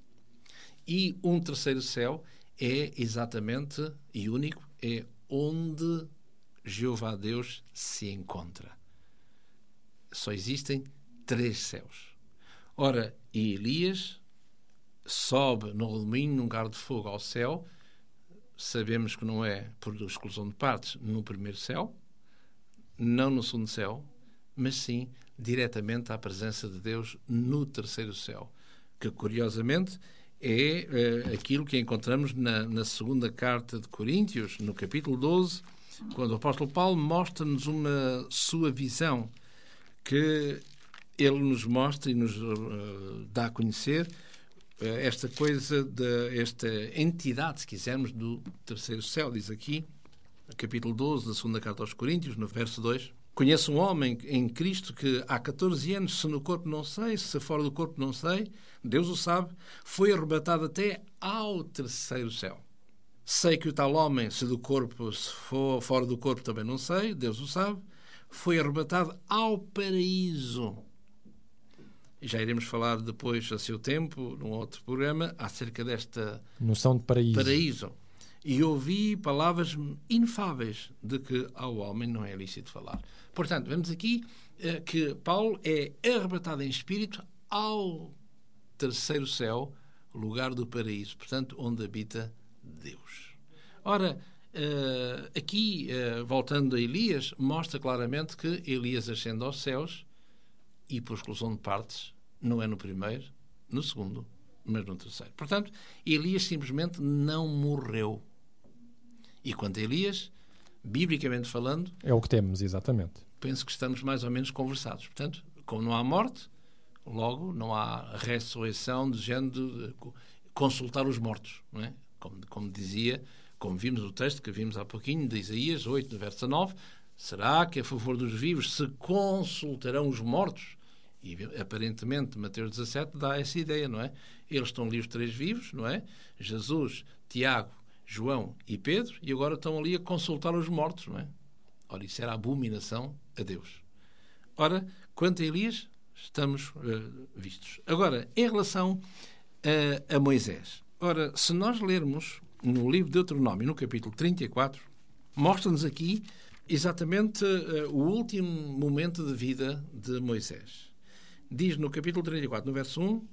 Speaker 3: e um terceiro céu é exatamente e único, é onde Jeová Deus se encontra. Só existem três céus. Ora, e Elias sobe no redemoinho num carro de fogo ao céu, sabemos que não é por exclusão de partes no primeiro céu, não no segundo céu, mas sim diretamente à presença de Deus no terceiro céu, que curiosamente é uh, aquilo que encontramos na, na, segunda carta de Coríntios, no capítulo 12, quando o apóstolo Paulo mostra-nos uma sua visão que ele nos mostra e nos uh, dá a conhecer uh, esta coisa, de, esta entidade, se quisermos, do terceiro céu. Diz aqui, capítulo 12 da segunda carta aos Coríntios, no verso 2, Conheço um homem em Cristo que há 14 anos, se no corpo não sei, se fora do corpo não sei, Deus o sabe, foi arrebatado até ao terceiro céu. Sei que o tal homem, se do corpo, se for fora do corpo também não sei, Deus o sabe, foi arrebatado ao paraíso. Já iremos falar depois, a seu tempo, num outro programa, acerca desta
Speaker 2: noção de paraíso.
Speaker 3: paraíso. E ouvi palavras inefáveis de que ao homem não é lícito falar. Portanto, vemos aqui eh, que Paulo é arrebatado em espírito ao terceiro céu, lugar do paraíso, portanto, onde habita Deus. Ora, eh, aqui, eh, voltando a Elias, mostra claramente que Elias ascende aos céus e, por exclusão de partes, não é no primeiro, no segundo, mas no terceiro. Portanto, Elias simplesmente não morreu. E quanto a Elias, biblicamente falando.
Speaker 2: É o que temos, exatamente.
Speaker 3: Penso que estamos mais ou menos conversados. Portanto, como não há morte, logo não há ressurreição de género de consultar os mortos. Não é? como, como dizia, como vimos no texto que vimos há pouquinho, de Isaías 8, no verso 9, será que a favor dos vivos se consultarão os mortos? E aparentemente Mateus 17 dá essa ideia, não é? Eles estão ali os três vivos, não é? Jesus, Tiago João e Pedro, e agora estão ali a consultar os mortos, não é? Ora, isso era abominação a Deus. Ora, quanto a Elias, estamos uh, vistos. Agora, em relação a Moisés. Ora, se nós lermos no livro de Deuteronômio, no capítulo 34, mostra-nos aqui exatamente uh, o último momento de vida de Moisés. Diz no capítulo 34, no verso 1,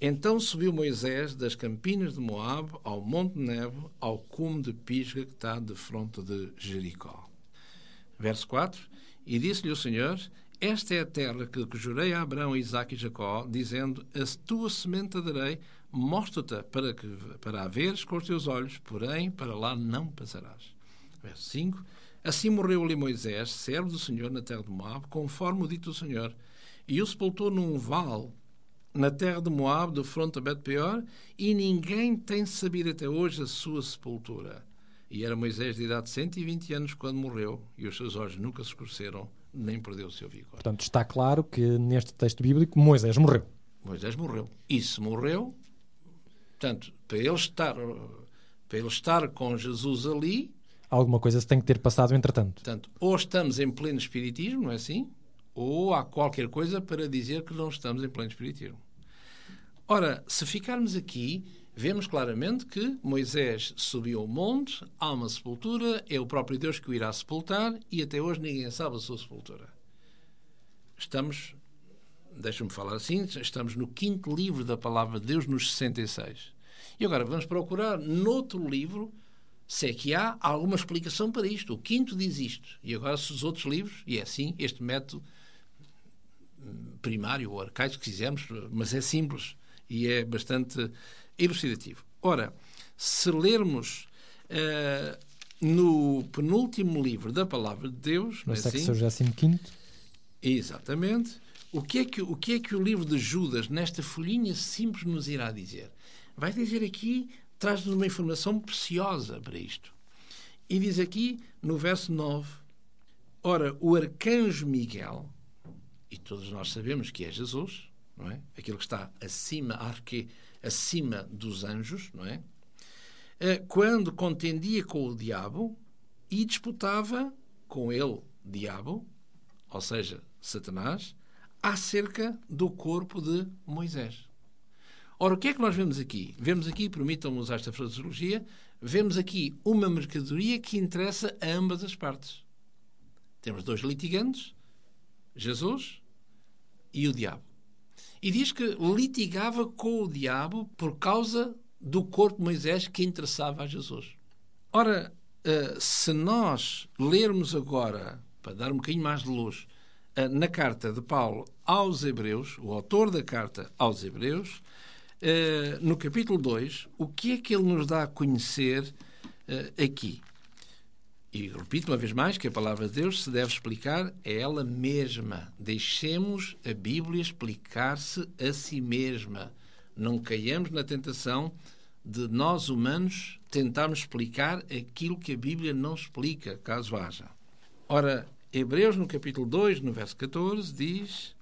Speaker 3: então subiu Moisés das campinas de Moabe ao monte Nebo, ao cume de Pisga que está de fronte de Jericó. Verso 4. E disse-lhe o Senhor, esta é a terra que, que jurei a Abraão, Isaque e Jacó, dizendo, a tua semente darei, mostra-te para, que, para a veres com os teus olhos, porém para lá não passarás. Verso 5. Assim morreu ali Moisés, servo do Senhor na terra de Moabe, conforme o dito do Senhor, e o sepultou num vale na terra de Moab, do fronte a Bet-peor, e ninguém tem sabido até hoje a sua sepultura. E era Moisés de idade de 120 anos quando morreu, e os seus olhos nunca se escureceram, nem perdeu o seu vigor.
Speaker 2: Portanto, está claro que neste texto bíblico Moisés morreu.
Speaker 3: Moisés morreu. E se morreu, portanto, para ele estar, para ele estar com Jesus ali...
Speaker 2: Alguma coisa se tem que ter passado entretanto.
Speaker 3: Portanto, ou estamos em pleno espiritismo, não é assim? ou há qualquer coisa para dizer que não estamos em pleno espiritismo. Ora, se ficarmos aqui, vemos claramente que Moisés subiu ao monte, há uma sepultura, é o próprio Deus que o irá sepultar e até hoje ninguém sabe a sua sepultura. Estamos, deixa-me falar assim, estamos no quinto livro da palavra de Deus, nos 66. E agora vamos procurar noutro livro se é que há alguma explicação para isto. O quinto diz isto. E agora, se os outros livros, e é assim, este método primário ou arcaico, se quisermos, mas é simples e é bastante elucidativo. Ora, se lermos uh, no penúltimo livro da Palavra de Deus,
Speaker 2: no
Speaker 3: é
Speaker 2: século assim? 15
Speaker 3: Exatamente. O que, é que, o que é que o livro de Judas, nesta folhinha simples, nos irá dizer? Vai dizer aqui, traz-nos uma informação preciosa para isto. E diz aqui, no verso 9, Ora, o arcanjo Miguel, e todos nós sabemos que é Jesus, não é? Aquilo que está acima, arque, acima dos anjos, não é? Eh, quando contendia com o diabo e disputava com ele, diabo, ou seja, Satanás, acerca do corpo de Moisés. Ora, o que é que nós vemos aqui? Vemos aqui, permitam-me usar esta fraseologia, vemos aqui uma mercadoria que interessa a ambas as partes. Temos dois litigantes, Jesus e o diabo. E diz que litigava com o diabo por causa do corpo de Moisés que interessava a Jesus. Ora, eh, se nós lermos agora, para dar um bocadinho mais de luz, na carta de Paulo aos Hebreus, o autor da carta aos Hebreus, eh, no capítulo 2, o que é que ele nos dá a conhecer aqui? E repito uma vez mais que a palavra de Deus se deve explicar a ela mesma. Deixemos a Bíblia explicar-se a si mesma. Não caiamos na tentação de nós humanos tentarmos explicar aquilo que a Bíblia não explica, caso haja. Ora, Hebreus, no capítulo 2, no verso 14, diz: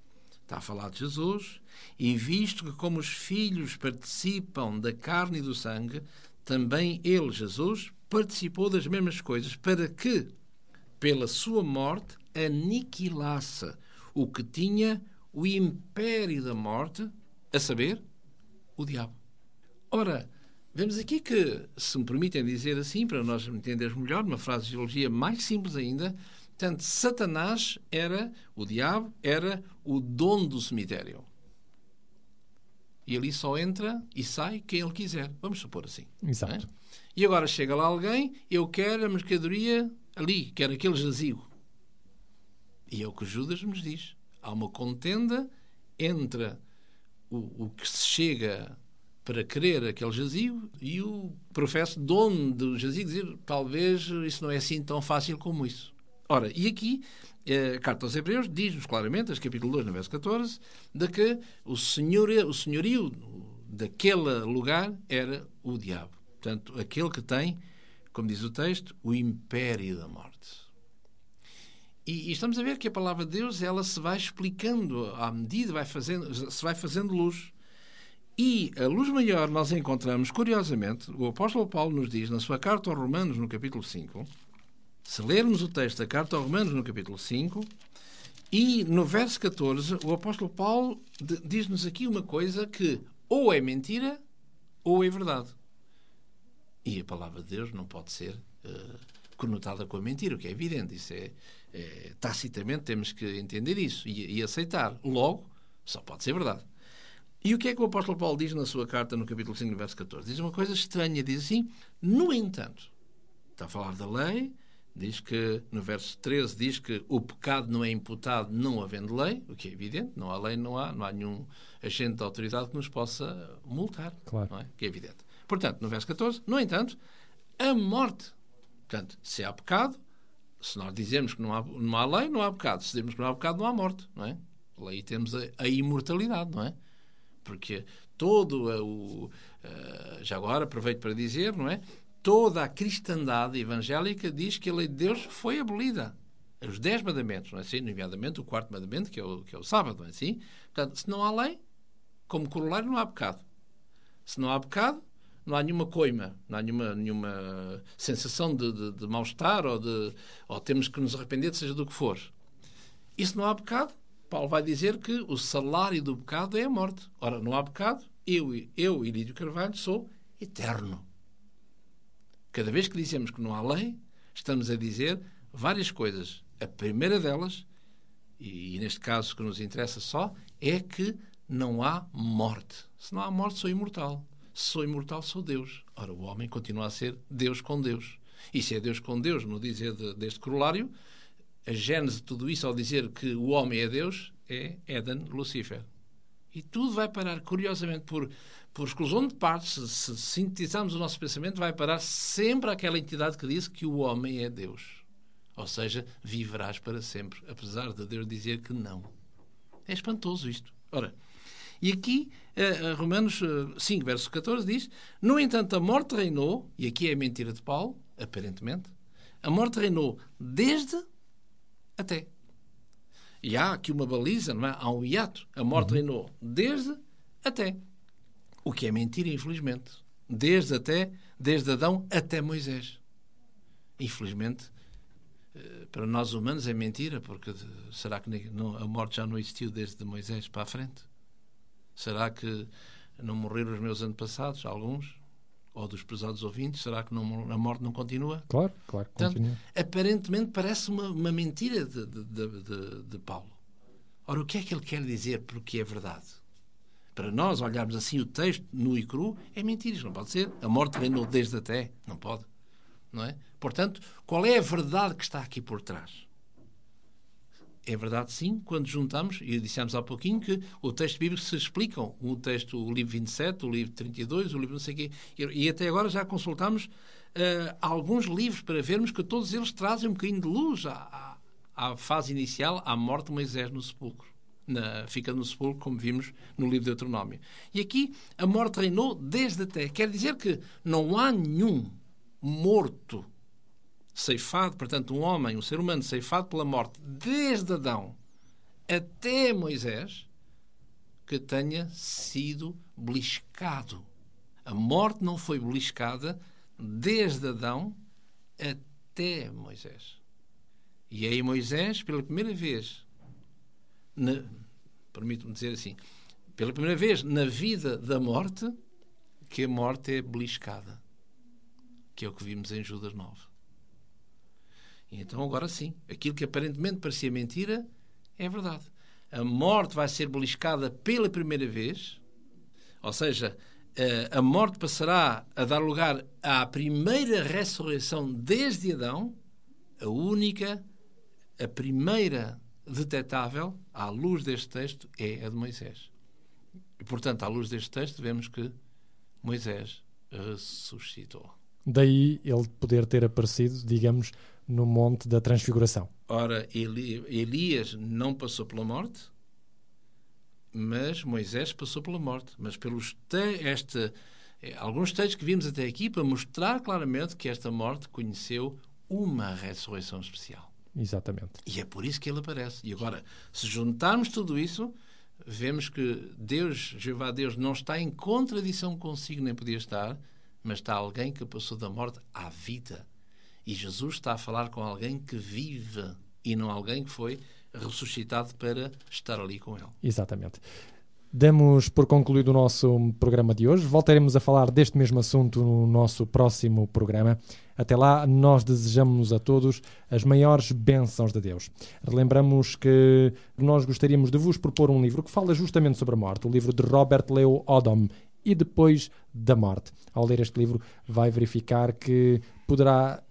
Speaker 3: está a falar de Jesus, e visto que, como os filhos participam da carne e do sangue, também ele, Jesus, participou das mesmas coisas, para que, pela sua morte, aniquilasse o que tinha o império da morte, a saber, o diabo. Ora, vemos aqui que, se me permitem dizer assim, para nós entendermos melhor, uma frase de geologia mais simples ainda, portanto, Satanás era, o diabo, era o dono do cemitério. E ali só entra e sai quem ele quiser. Vamos supor assim.
Speaker 2: Exato.
Speaker 3: É? E agora chega lá alguém, eu quero a mercadoria ali, quero aquele jazigo. E é o que Judas nos diz. Há uma contenda entre o, o que se chega para querer aquele jazigo e o professo dono do jazigo dizer talvez isso não é assim tão fácil como isso. Ora, e aqui eh, a carta aos Hebreus diz-nos claramente, este capítulo 2, no verso 14, de que o, senhor, o senhorio daquele lugar era o diabo. Portanto, aquele que tem, como diz o texto, o império da morte. E, e, estamos a ver que a palavra de Deus ela se vai explicando à medida vai fazendo, se vai fazendo luz. E a luz maior nós encontramos, curiosamente, o apóstolo Paulo nos diz na sua carta aos Romanos, no capítulo 5, se lermos o texto da carta aos Romanos, no capítulo 5, e no verso 14, o apóstolo Paulo diz-nos aqui uma coisa que ou é mentira ou é verdade. E a palavra de Deus não pode ser uh, conotada com a mentira, o que é evidente. Isso é, é tacitamente temos que entender isso e, e, aceitar. Logo, só pode ser verdade. E o que é que o apóstolo Paulo diz na sua carta no capítulo 5, verso 14? Diz uma coisa estranha, diz assim: No entanto, está a falar da lei, diz que, no verso 13, diz que o pecado não é imputado não havendo lei, o que é evidente, não há lei, não há, não há nenhum agente de autoridade que nos possa multar,
Speaker 2: claro.
Speaker 3: não é? que é evidente. Portanto, no verso 14, no entanto, a morte. Portanto, se há pecado, se nós dizemos que não há, não há lei, não há pecado. Se dizemos que não há pecado, não há morte, não é? Aí temos a, a imortalidade, não é? Porque todo o... já agora, aproveito para dizer, não é? Toda a cristandade evangélica diz que a lei de Deus foi abolida. Os dez mandamentos, não é assim? Nomeadamente o quarto mandamento, que é o, que é o sábado, não é assim? Portanto, se não há lei, como corolário, não há pecado. Se não há pecado, não há nenhuma coima, não há nenhuma, nenhuma sensação de, de, de mal-estar ou, de, ou temos que nos arrepender, seja do que for. E se não há pecado, Paulo vai dizer que o salário do pecado é a morte. Ora, não há pecado, eu, eu Irídio Carvalho, sou eterno. Cada vez que dizemos que não há lei, estamos a dizer várias coisas. A primeira delas, e, e neste caso que nos interessa só, é que não há morte. Se não há morte, sou imortal se sou imortal, sou Deus. Ora, o homem continua a ser Deus com Deus. E se é Deus com Deus, no dizer de, deste corolário, a gênese de tudo isso, ao dizer que o homem é Deus, é Éden, Lucifer. E tudo vai parar, curiosamente, por, por exclusão de partes, se, se sintetizarmos o nosso pensamento, vai parar sempre àquela entidade que disse que o homem é Deus. Ou seja, viverás para sempre, apesar de Deus dizer que não. É espantoso isto. Ora, e aqui, uh, Romanos 5, verso 14 diz: No entanto, a morte reinou, e aqui é a mentira de Paulo, aparentemente, a morte reinou desde até. E há aqui uma baliza, não é? Há um hiato. A morte uhum. reinou desde até. O que é mentira, infelizmente. Desde até, desde Adão até Moisés. Infelizmente, eh, para nós humanos é mentira, porque será que a morte já não existiu desde Moisés para a frente? Será que não morreram os meus antepassados, alguns? Ou dos pesados ouvintes? Será que não, a morte não continua?
Speaker 2: Claro, claro,
Speaker 3: Portanto,
Speaker 2: continua.
Speaker 3: aparentemente parece uma, uma mentira de, de, de, de, Paulo. Ora, o que é que ele quer dizer porque é verdade? Para nós olharmos assim o texto nu e cru, é mentira, isto não pode ser. A morte reinou desde até, não pode. Não é? Portanto, qual é a verdade que está aqui por trás? É verdade, sim, quando juntamos, e dissemos há pouquinho que o texto bíblico se explicam. O texto, o livro 27, o livro 32, o livro não sei o quê. E, até agora já consultamos uh, alguns livros para vermos que todos eles trazem um bocadinho de luz à, à, à fase inicial, à morte de Moisés no sepulcro. Na, fica no sepulcro, como vimos no livro de Deuteronômio. E aqui a morte reinou desde até. Quer dizer que não há nenhum morto ceifado, portanto, um homem, um ser humano ceifado pela morte, desde Adão até Moisés, que tenha sido beliscado. A morte não foi beliscada desde Adão até Moisés. E aí Moisés, pela primeira vez, permito-me dizer assim, pela primeira vez na vida da morte, que a morte é beliscada. Que é o que vimos em Judas 9. E então, agora sim, aquilo que aparentemente parecia mentira é verdade. A morte vai ser beliscada pela primeira vez, ou seja, a morte passará a dar lugar à primeira ressurreição desde Adão, a única, a primeira detectável, à luz deste texto, é a de Moisés. E, portanto, à luz deste texto, vemos que Moisés ressuscitou.
Speaker 2: Daí ele poder ter aparecido, digamos, no Monte da Transfiguração.
Speaker 3: Ora, Eli, Elias não passou pela morte, mas Moisés passou pela morte. Mas pelos te, esta, alguns textos que vimos até aqui para mostrar claramente que esta morte conheceu uma ressurreição especial.
Speaker 2: Exatamente.
Speaker 3: E é por isso que ele aparece. E agora, se juntarmos tudo isso, vemos que Deus, Jeová Deus, não está em contradição consigo, nem podia estar, mas está alguém que passou da morte à vida e Jesus está a falar com alguém que vive e não alguém que foi ressuscitado para estar ali com ele.
Speaker 2: Exatamente. Damos por concluído o nosso programa de hoje. Voltaremos a falar deste mesmo assunto no nosso próximo programa. Até lá, nós desejamos a todos as maiores bênçãos de Deus. Relembramos que nós gostaríamos de vos propor um livro que fala justamente sobre a morte, o livro de Robert Leo Odom, e depois da morte. Ao ler este livro, vai verificar que poderá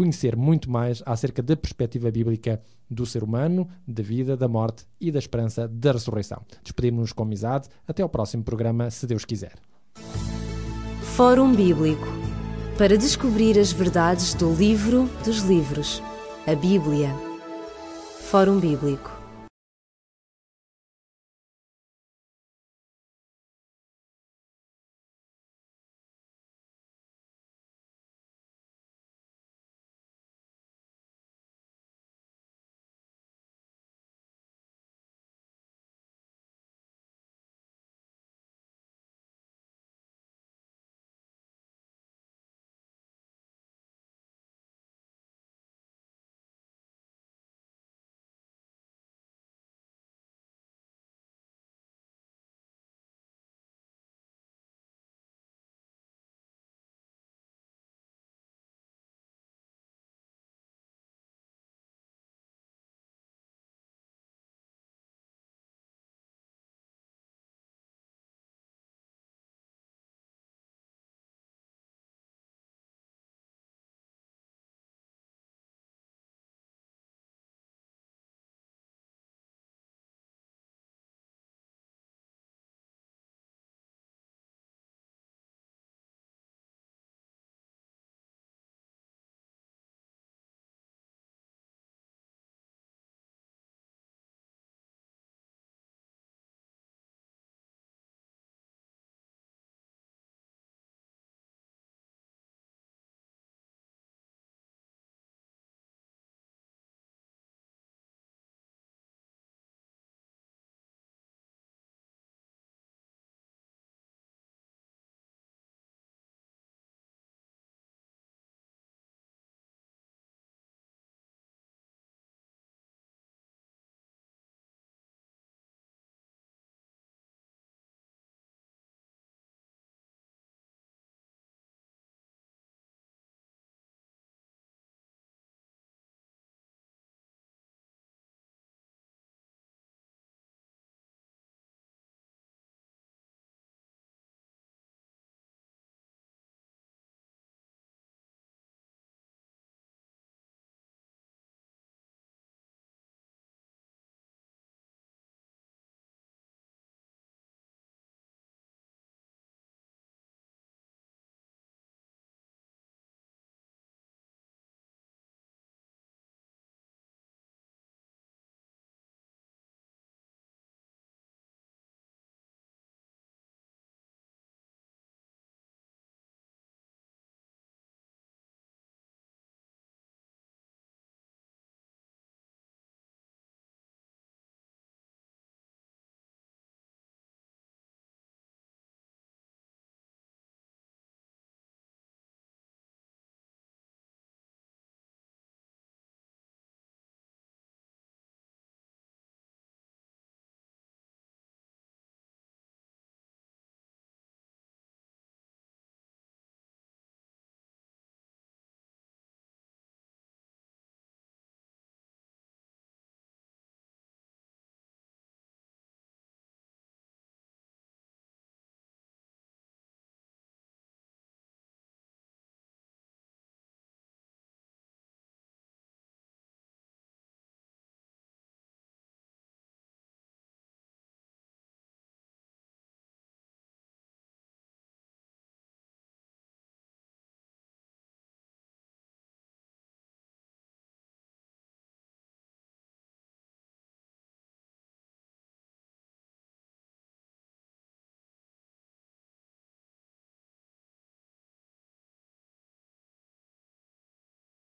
Speaker 2: conhecer muito mais acerca da perspectiva bíblica do ser humano, da vida, da morte e da esperança da ressurreição. Despedimos-nos com amizade. Até ao próximo programa, se Deus quiser.
Speaker 1: Fórum Bíblico para descobrir as verdades do livro dos livros, a Bíblia. Fórum Bíblico